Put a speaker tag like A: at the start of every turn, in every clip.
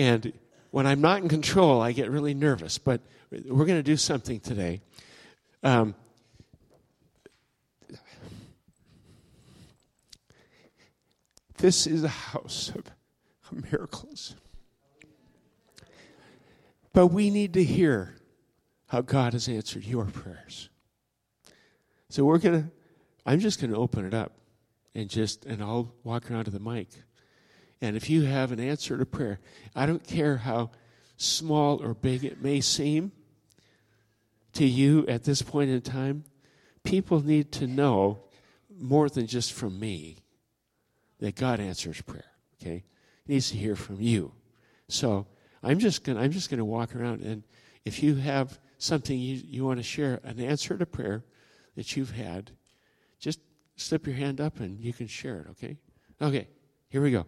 A: And when I'm not in control, I get really nervous. But we're going to do something today. Um, this is a house of miracles. But we need to hear how God has answered your prayers. So we're going to, I'm just going to open it up and just, and I'll walk around to the mic. And if you have an answer to prayer, I don't care how small or big it may seem to you at this point in time, people need to know more than just from me that God answers prayer. Okay? He needs to hear from you. So I'm just gonna I'm just gonna walk around and if you have something you, you want to share, an answer to prayer that you've had, just slip your hand up and you can share it, okay? Okay, here we go.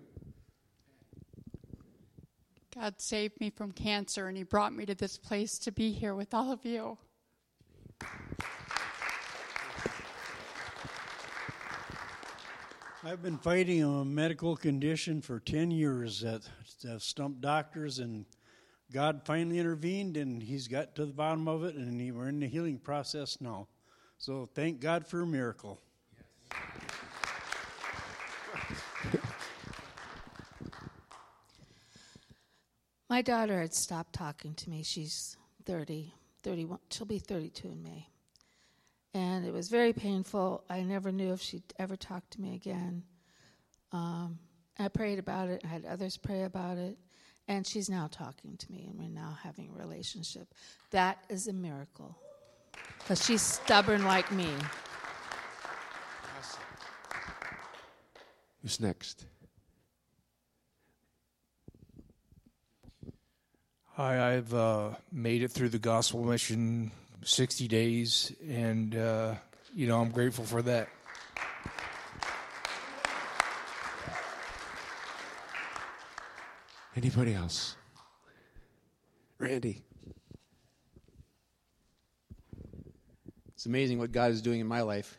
B: God saved me from cancer and He brought me to this place to be here with all of you.
C: I've been fighting a medical condition for 10 years that, that stumped doctors, and God finally intervened, and He's got to the bottom of it, and we're in the healing process now. So thank God for a miracle.
D: My daughter had stopped talking to me. She's 30, 31, she'll be 32 in May. And it was very painful. I never knew if she'd ever talk to me again. Um, I prayed about it, I had others pray about it, and she's now talking to me, and we're now having a relationship. That is a miracle because she's stubborn like me.
A: Who's next?
E: Hi, I've uh, made it through the gospel mission 60 days, and, uh, you know, I'm grateful for that.
A: Anybody else? Randy.
F: It's amazing what God is doing in my life.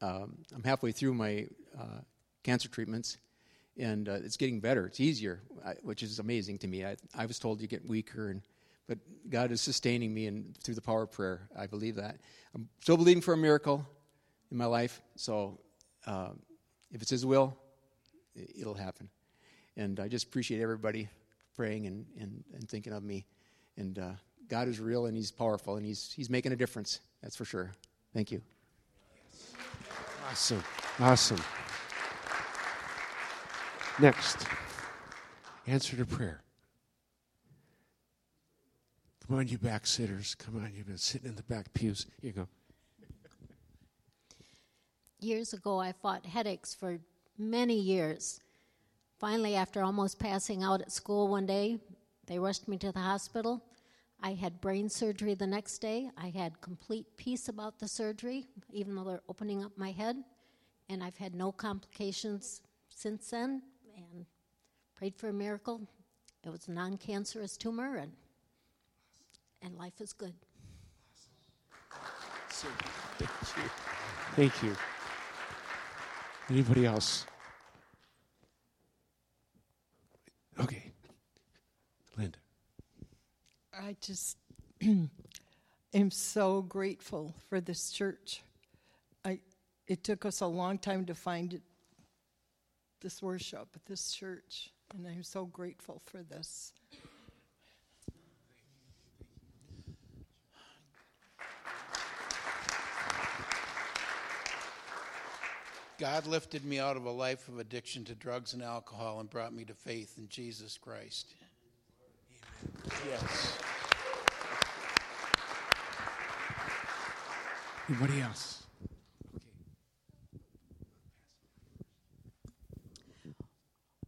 F: Um, I'm halfway through my uh, cancer treatments, and uh, it's getting better. It's easier, which is amazing to me. I, I was told you get weaker, and but God is sustaining me and through the power of prayer. I believe that. I'm still believing for a miracle in my life. So uh, if it's His will, it'll happen. And I just appreciate everybody praying and, and, and thinking of me. And uh, God is real and He's powerful and He's, he's making a difference. That's for sure. Thank you.
A: Awesome. Awesome. Next, answer to prayer. Come on, you back sitters. Come on, you've been sitting in the back pews. Here you go.
G: Years ago, I fought headaches for many years. Finally, after almost passing out at school one day, they rushed me to the hospital. I had brain surgery the next day. I had complete peace about the surgery, even though they're opening up my head. And I've had no complications since then and prayed for a miracle. It was a non cancerous tumor, and, and life is good.
A: Thank you. Thank you. Anybody else? Okay. Linda.
H: I just am so grateful for this church. I it took us a long time to find it, this worship at this church, and I'm so grateful for this.
I: God lifted me out of a life of addiction to drugs and alcohol and brought me to faith in Jesus Christ.
A: Yes. Anybody else?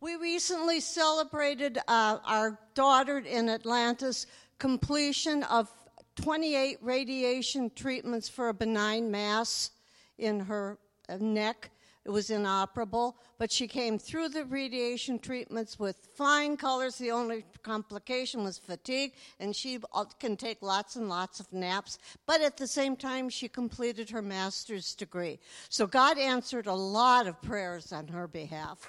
J: We recently celebrated uh, our daughter in Atlantis completion of 28 radiation treatments for a benign mass in her uh, neck. It was inoperable, but she came through the radiation treatments with flying colors. The only complication was fatigue, and she can take lots and lots of naps. But at the same time, she completed her master's degree. So God answered a lot of prayers on her behalf.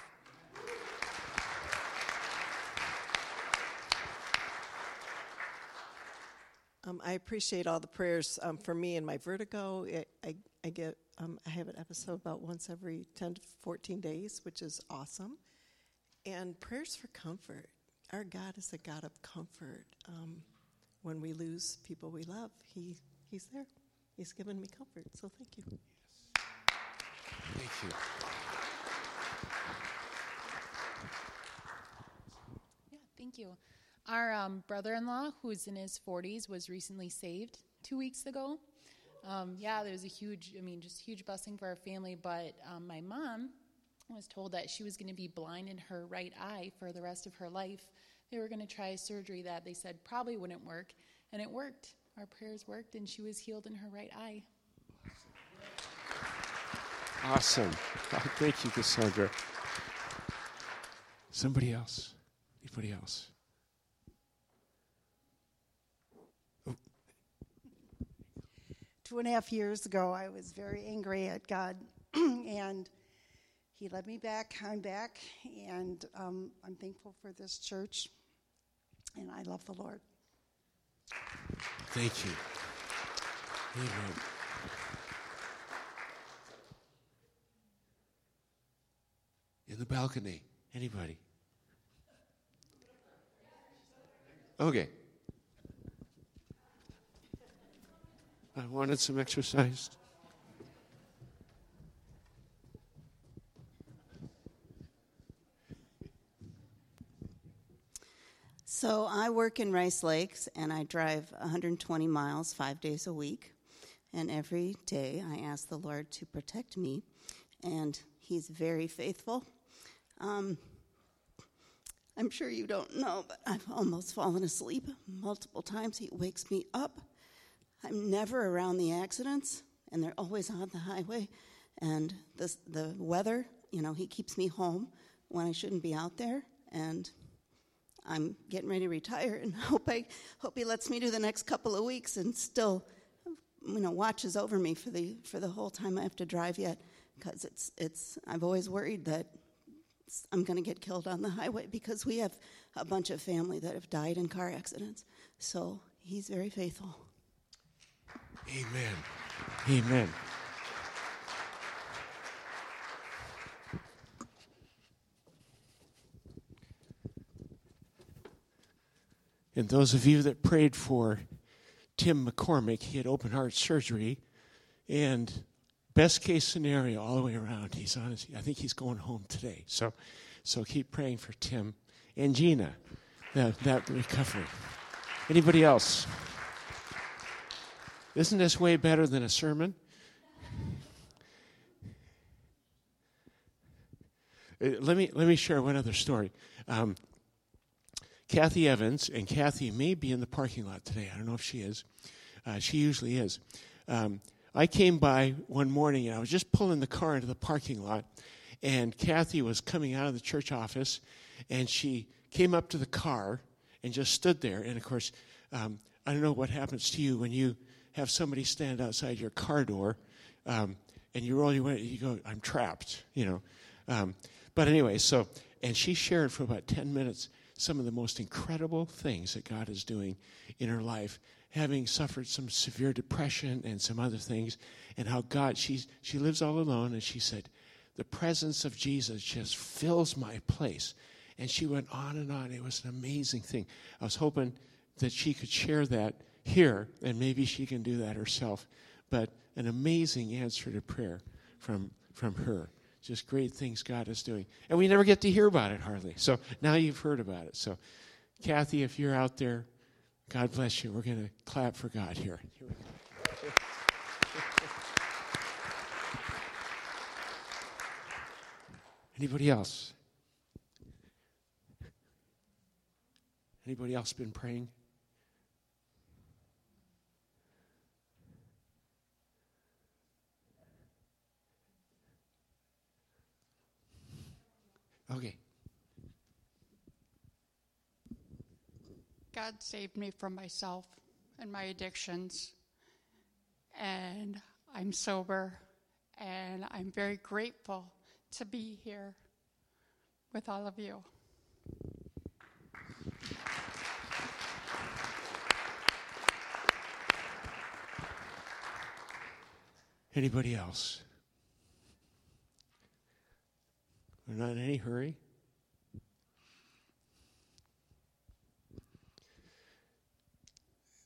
K: Um, I appreciate all the prayers um, for me and my vertigo. It, I, I get um, I have an episode about once every 10 to 14 days, which is awesome. And prayers for comfort. Our God is a God of comfort. Um, when we lose people we love, he, He's there. He's given me comfort. So thank you.
A: Thank you.
L: Yeah, thank you. Our um, brother in law, who's in his 40s, was recently saved two weeks ago. Um, yeah, there was a huge, I mean, just huge blessing for our family. But um, my mom was told that she was going to be blind in her right eye for the rest of her life. They were going to try a surgery that they said probably wouldn't work, and it worked. Our prayers worked, and she was healed in her right eye.
A: Awesome. Thank you, Cassandra. Somebody else? Anybody else?
M: Two and a half years ago, I was very angry at God, and He led me back. I'm back, and um, I'm thankful for this church, and I love the Lord.
A: Thank you. Amen. In the balcony. Anybody? Okay. I wanted some exercise.
N: So I work in Rice Lakes and I drive 120 miles five days a week. And every day I ask the Lord to protect me, and He's very faithful. Um, I'm sure you don't know, but I've almost fallen asleep multiple times. He wakes me up. I'm never around the accidents, and they're always on the highway. And the the weather, you know, he keeps me home when I shouldn't be out there. And I'm getting ready to retire, and hope I hope he lets me do the next couple of weeks, and still, you know, watches over me for the for the whole time I have to drive yet, because it's it's. I've always worried that I'm going to get killed on the highway because we have a bunch of family that have died in car accidents. So he's very faithful.
A: Amen. Amen. And those of you that prayed for Tim McCormick, he had open heart surgery, and best case scenario all the way around, he's on his, I think he's going home today. So, so keep praying for Tim and Gina, that, that recovery. Anybody else? Isn't this way better than a sermon? Uh, let me let me share one other story. Um, Kathy Evans, and Kathy may be in the parking lot today. I don't know if she is. Uh, she usually is. Um, I came by one morning and I was just pulling the car into the parking lot, and Kathy was coming out of the church office, and she came up to the car and just stood there. And of course, um, I don't know what happens to you when you have somebody stand outside your car door, um, and you roll your window. You go, "I'm trapped," you know. Um, but anyway, so and she shared for about ten minutes some of the most incredible things that God is doing in her life, having suffered some severe depression and some other things, and how God, she's, she lives all alone, and she said, The presence of Jesus just fills my place. And she went on and on. It was an amazing thing. I was hoping that she could share that here, and maybe she can do that herself. But an amazing answer to prayer from, from her just great things God is doing. And we never get to hear about it hardly. So now you've heard about it. So, Kathy, if you're out there, God bless you. We're going to clap for God here. here Anybody else? Anybody else been praying? Okay.
B: God saved me from myself and my addictions. And I'm sober. And I'm very grateful to be here with all of you.
A: Anybody else? We're not in any hurry.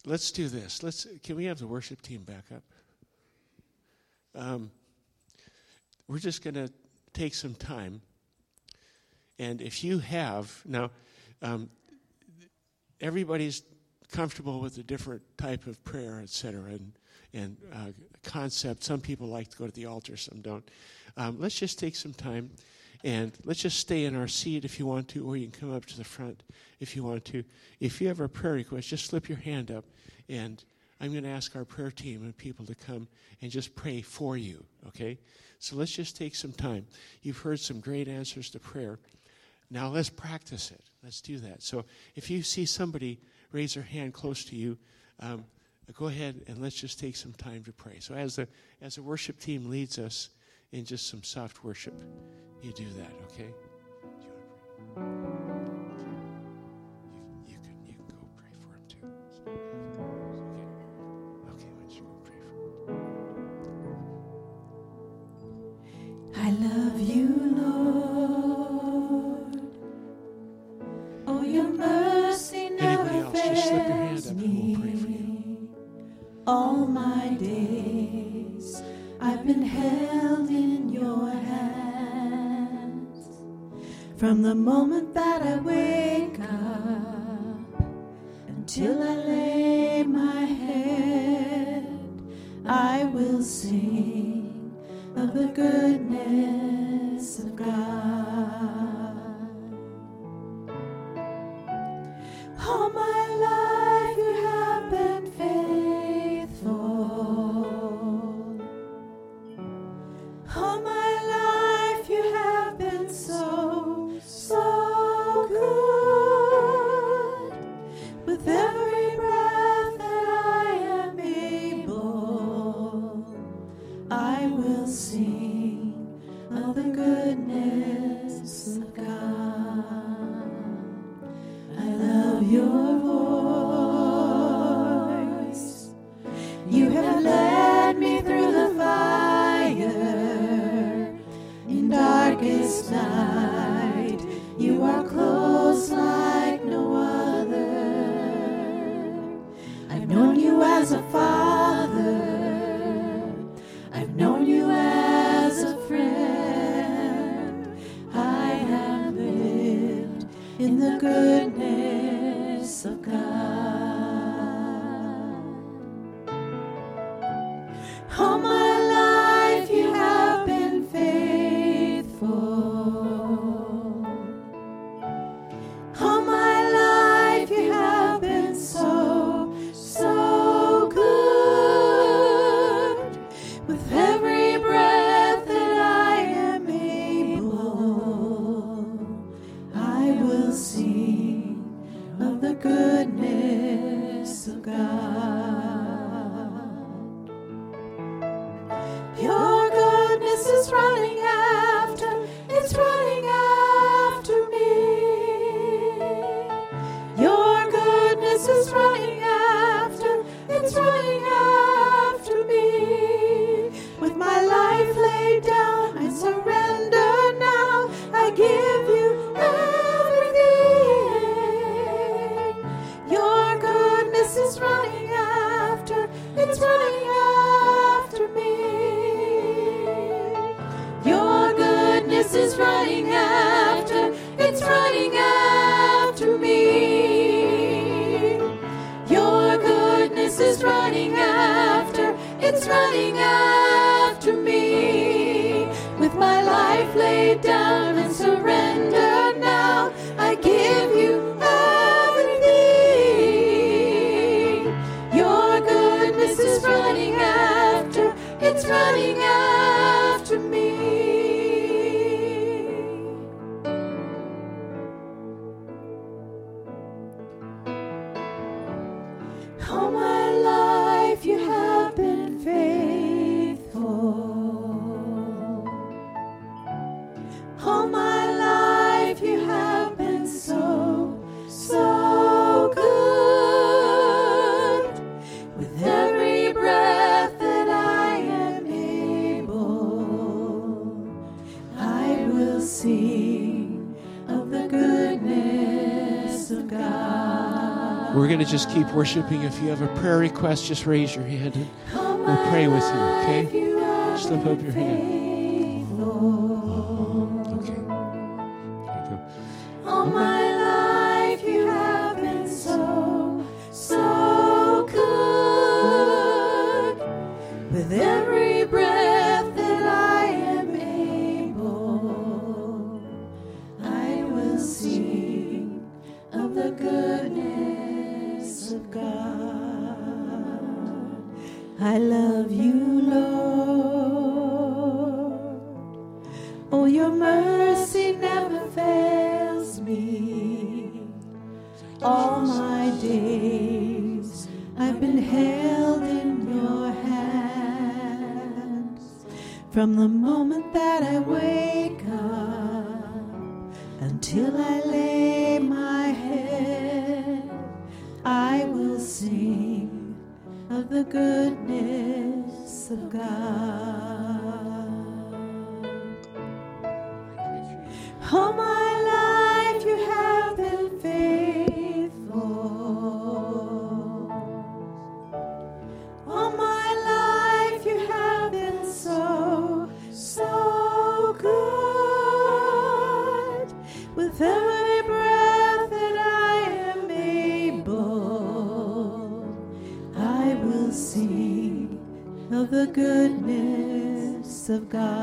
A: Let's do this. Let's. Can we have the worship team back up? Um, we're just going to take some time, and if you have now, um, everybody's comfortable with a different type of prayer, et cetera, and and uh, concept. Some people like to go to the altar, some don't. Um, let's just take some time and let's just stay in our seat if you want to, or you can come up to the front if you want to. If you have a prayer request, just slip your hand up, and I'm going to ask our prayer team and people to come and just pray for you, okay? So let's just take some time. You've heard some great answers to prayer. Now let's practice it. Let's do that. So if you see somebody raise their hand close to you, um, go ahead and let's just take some time to pray. So as the as the worship team leads us in just some soft worship, you do that, okay? You, you can you go pray for him too. Okay. Okay, why don't you go pray for him?
O: I love you, Lord. Oh, your mercy never
A: Anybody else, just slip your hand
O: fails
A: up and we'll pray
O: me. All my days I've been held your hands. From the moment that I wake up until I lay my head, I will sing of the goodness of God.
A: just keep worshiping. If you have a prayer request, just raise your hand and we'll pray with you, okay? Just lift up your hand. Okay. There you.
O: All my life you have been so, so good. With every breath that I am able, I will sing of the goodness. God. I love you, Lord. Oh, your mercy never fails me. All my days I've been held in your hands. From the moment that I wake up until I lay my of the goodness of God. Oh, my. God.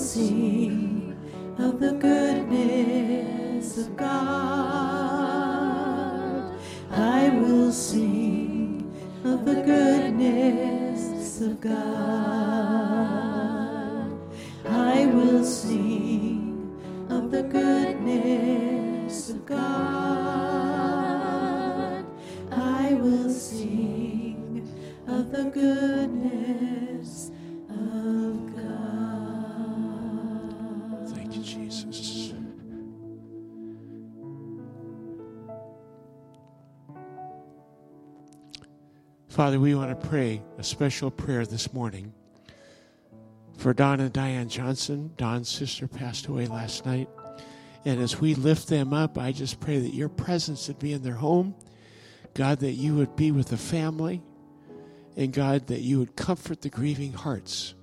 O: sing of the goodness of God. I will sing of the goodness of God. I will sing.
A: Father, we want to pray a special prayer this morning for Don and Diane Johnson. Don's sister passed away last night. And as we lift them up, I just pray that your presence would be in their home. God, that you would be with the family. And God, that you would comfort the grieving hearts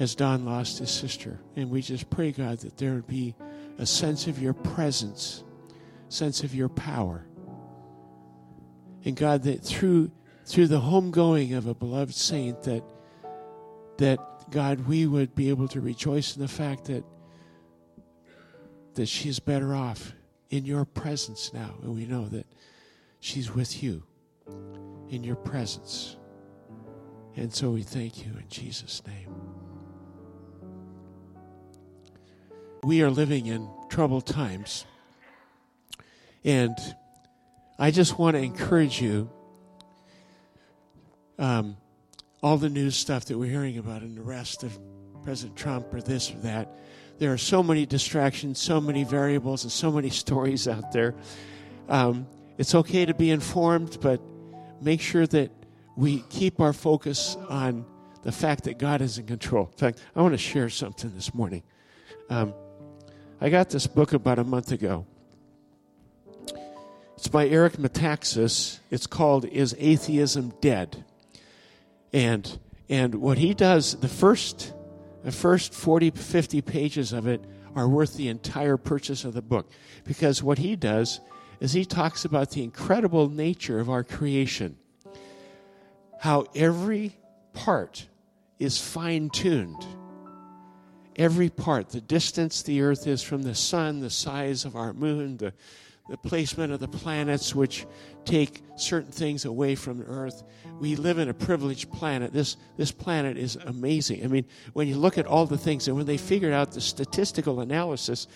A: as Don lost his sister. And we just pray, God, that there would be a sense of your presence, sense of your power. And God, that through through the homegoing of a beloved saint, that that God, we would be able to rejoice in the fact that that she is better off in your presence now. And we know that she's with you in your presence. And so we thank you in Jesus' name. We are living in troubled times. And I just want to encourage you. Um, all the news stuff that we're hearing about and the rest of President Trump or this or that. There are so many distractions, so many variables, and so many stories out there. Um, it's okay to be informed, but make sure that we keep our focus on the fact that God is in control. In fact, I want to share something this morning. Um, I got this book about a month ago. It's by Eric Metaxas. It's called Is Atheism Dead? And and what he does, the first the first 40 50 pages of it are worth the entire purchase of the book because what he does is he talks about the incredible nature of our creation. How every part is fine tuned. Every part, the distance the earth is from the sun, the size of our moon, the the placement of the planets, which take certain things away from Earth. We live in a privileged planet. This, this planet is amazing. I mean, when you look at all the things, and when they figured out the statistical analysis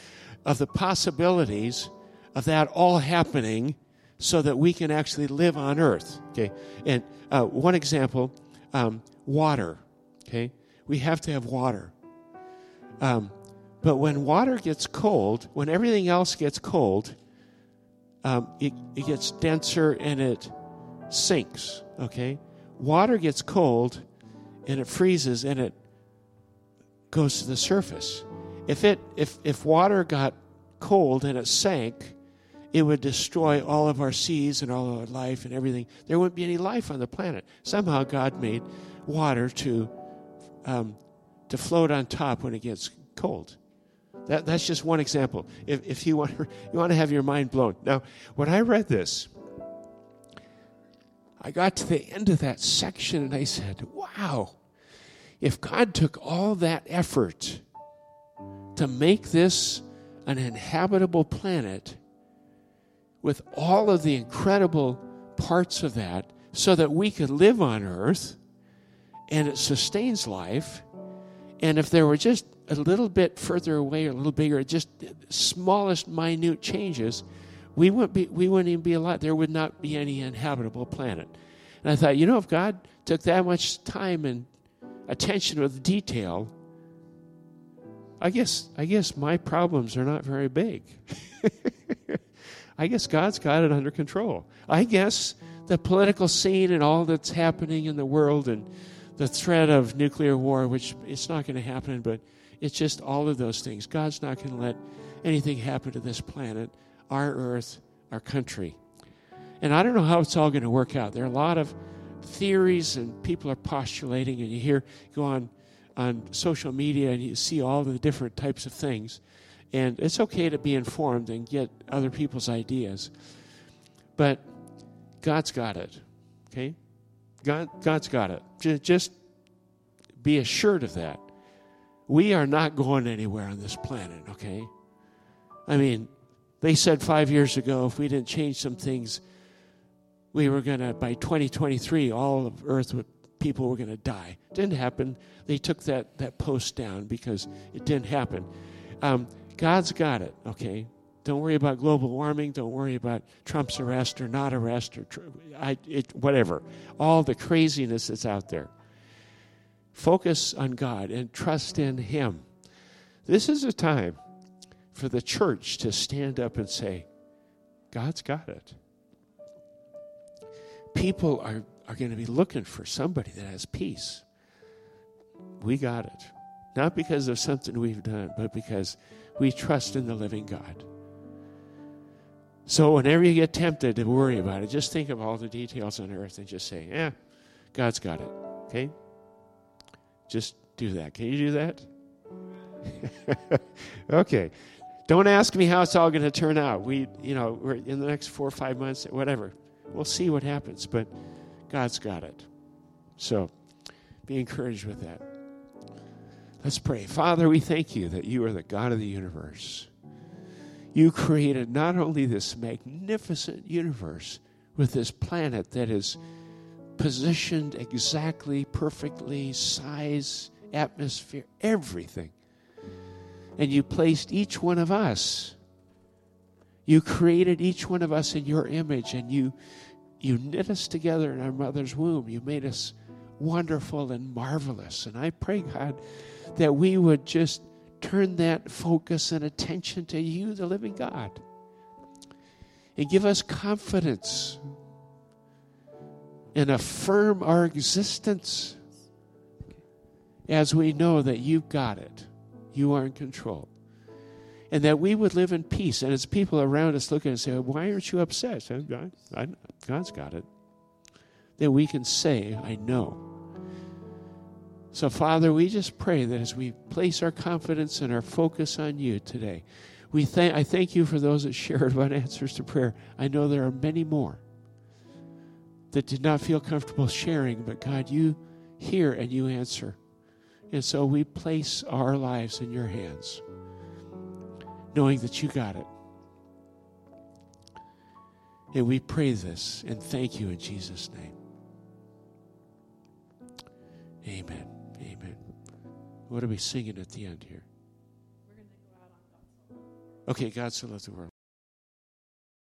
A: of the possibilities of that all happening so that we can actually live on Earth. Okay, and uh, one example um, water. Okay, we have to have water. Um, but when water gets cold, when everything else gets cold, um, it, it gets denser and it sinks. Okay? Water gets cold and it freezes and it goes to the surface. If it if if water got cold and it sank, it would destroy all of our seas and all of our life and everything. There wouldn't be any life on the planet. Somehow God made water to um, to float on top when it gets cold. That, that's just one example. If, if you, want, you want to have your mind blown. Now, when I read this, I got to the end of that section and I said, wow, if God took all that effort to make this an inhabitable planet with all of the incredible parts of that so that we could live on earth and it sustains life, and if there were just a little bit further away or a little bigger, just smallest minute changes, we wouldn't be we wouldn't even be alive. There would not be any inhabitable planet. And I thought, you know, if God took that much time and attention with detail, I guess I guess my problems are not very big. I guess God's got it under control. I guess the political scene and all that's happening in the world and the threat of nuclear war, which it's not going to happen, but it's just all of those things. God's not going to let anything happen to this planet, our earth, our country. And I don't know how it's all going to work out. There are a lot of theories and people are postulating, and you hear, go on, on social media and you see all the different types of things. And it's okay to be informed and get other people's ideas. But God's got it, okay? God, God's got it. Just be assured of that. We are not going anywhere on this planet, okay? I mean, they said five years ago if we didn't change some things, we were going to, by 2023, all of Earth would, people were going to die. Didn't happen. They took that, that post down because it didn't happen. Um, God's got it, okay? Don't worry about global warming. Don't worry about Trump's arrest or not arrest or tr- I, it, whatever. All the craziness that's out there. Focus on God and trust in Him. This is a time for the church to stand up and say, God's got it. People are, are going to be looking for somebody that has peace. We got it. Not because of something we've done, but because we trust in the living God. So, whenever you get tempted to worry about it, just think of all the details on earth and just say, Yeah, God's got it. Okay? Just do that. Can you do that? okay. Don't ask me how it's all going to turn out. We, you know, we're in the next four or five months, whatever. We'll see what happens, but God's got it. So, be encouraged with that. Let's pray. Father, we thank you that you are the God of the universe. You created not only this magnificent universe with this planet that is positioned exactly, perfectly, size, atmosphere, everything. And you placed each one of us. You created each one of us in your image and you you knit us together in our mother's womb. You made us wonderful and marvelous. And I pray, God, that we would just turn that focus and attention to you, the living God. And give us confidence and affirm our existence as we know that you've got it. You are in control. And that we would live in peace. And as people around us look at us and say, Why aren't you upset? I, God's got it. That we can say, I know. So, Father, we just pray that as we place our confidence and our focus on you today, we thank, I thank you for those that shared about answers to prayer. I know there are many more that did not feel comfortable sharing, but God, you hear and you answer. And so we place our lives in your hands, knowing that you got it. And we pray this and thank you in Jesus' name. Amen. Amen. What are we singing at the end here? Okay, God so loved the world.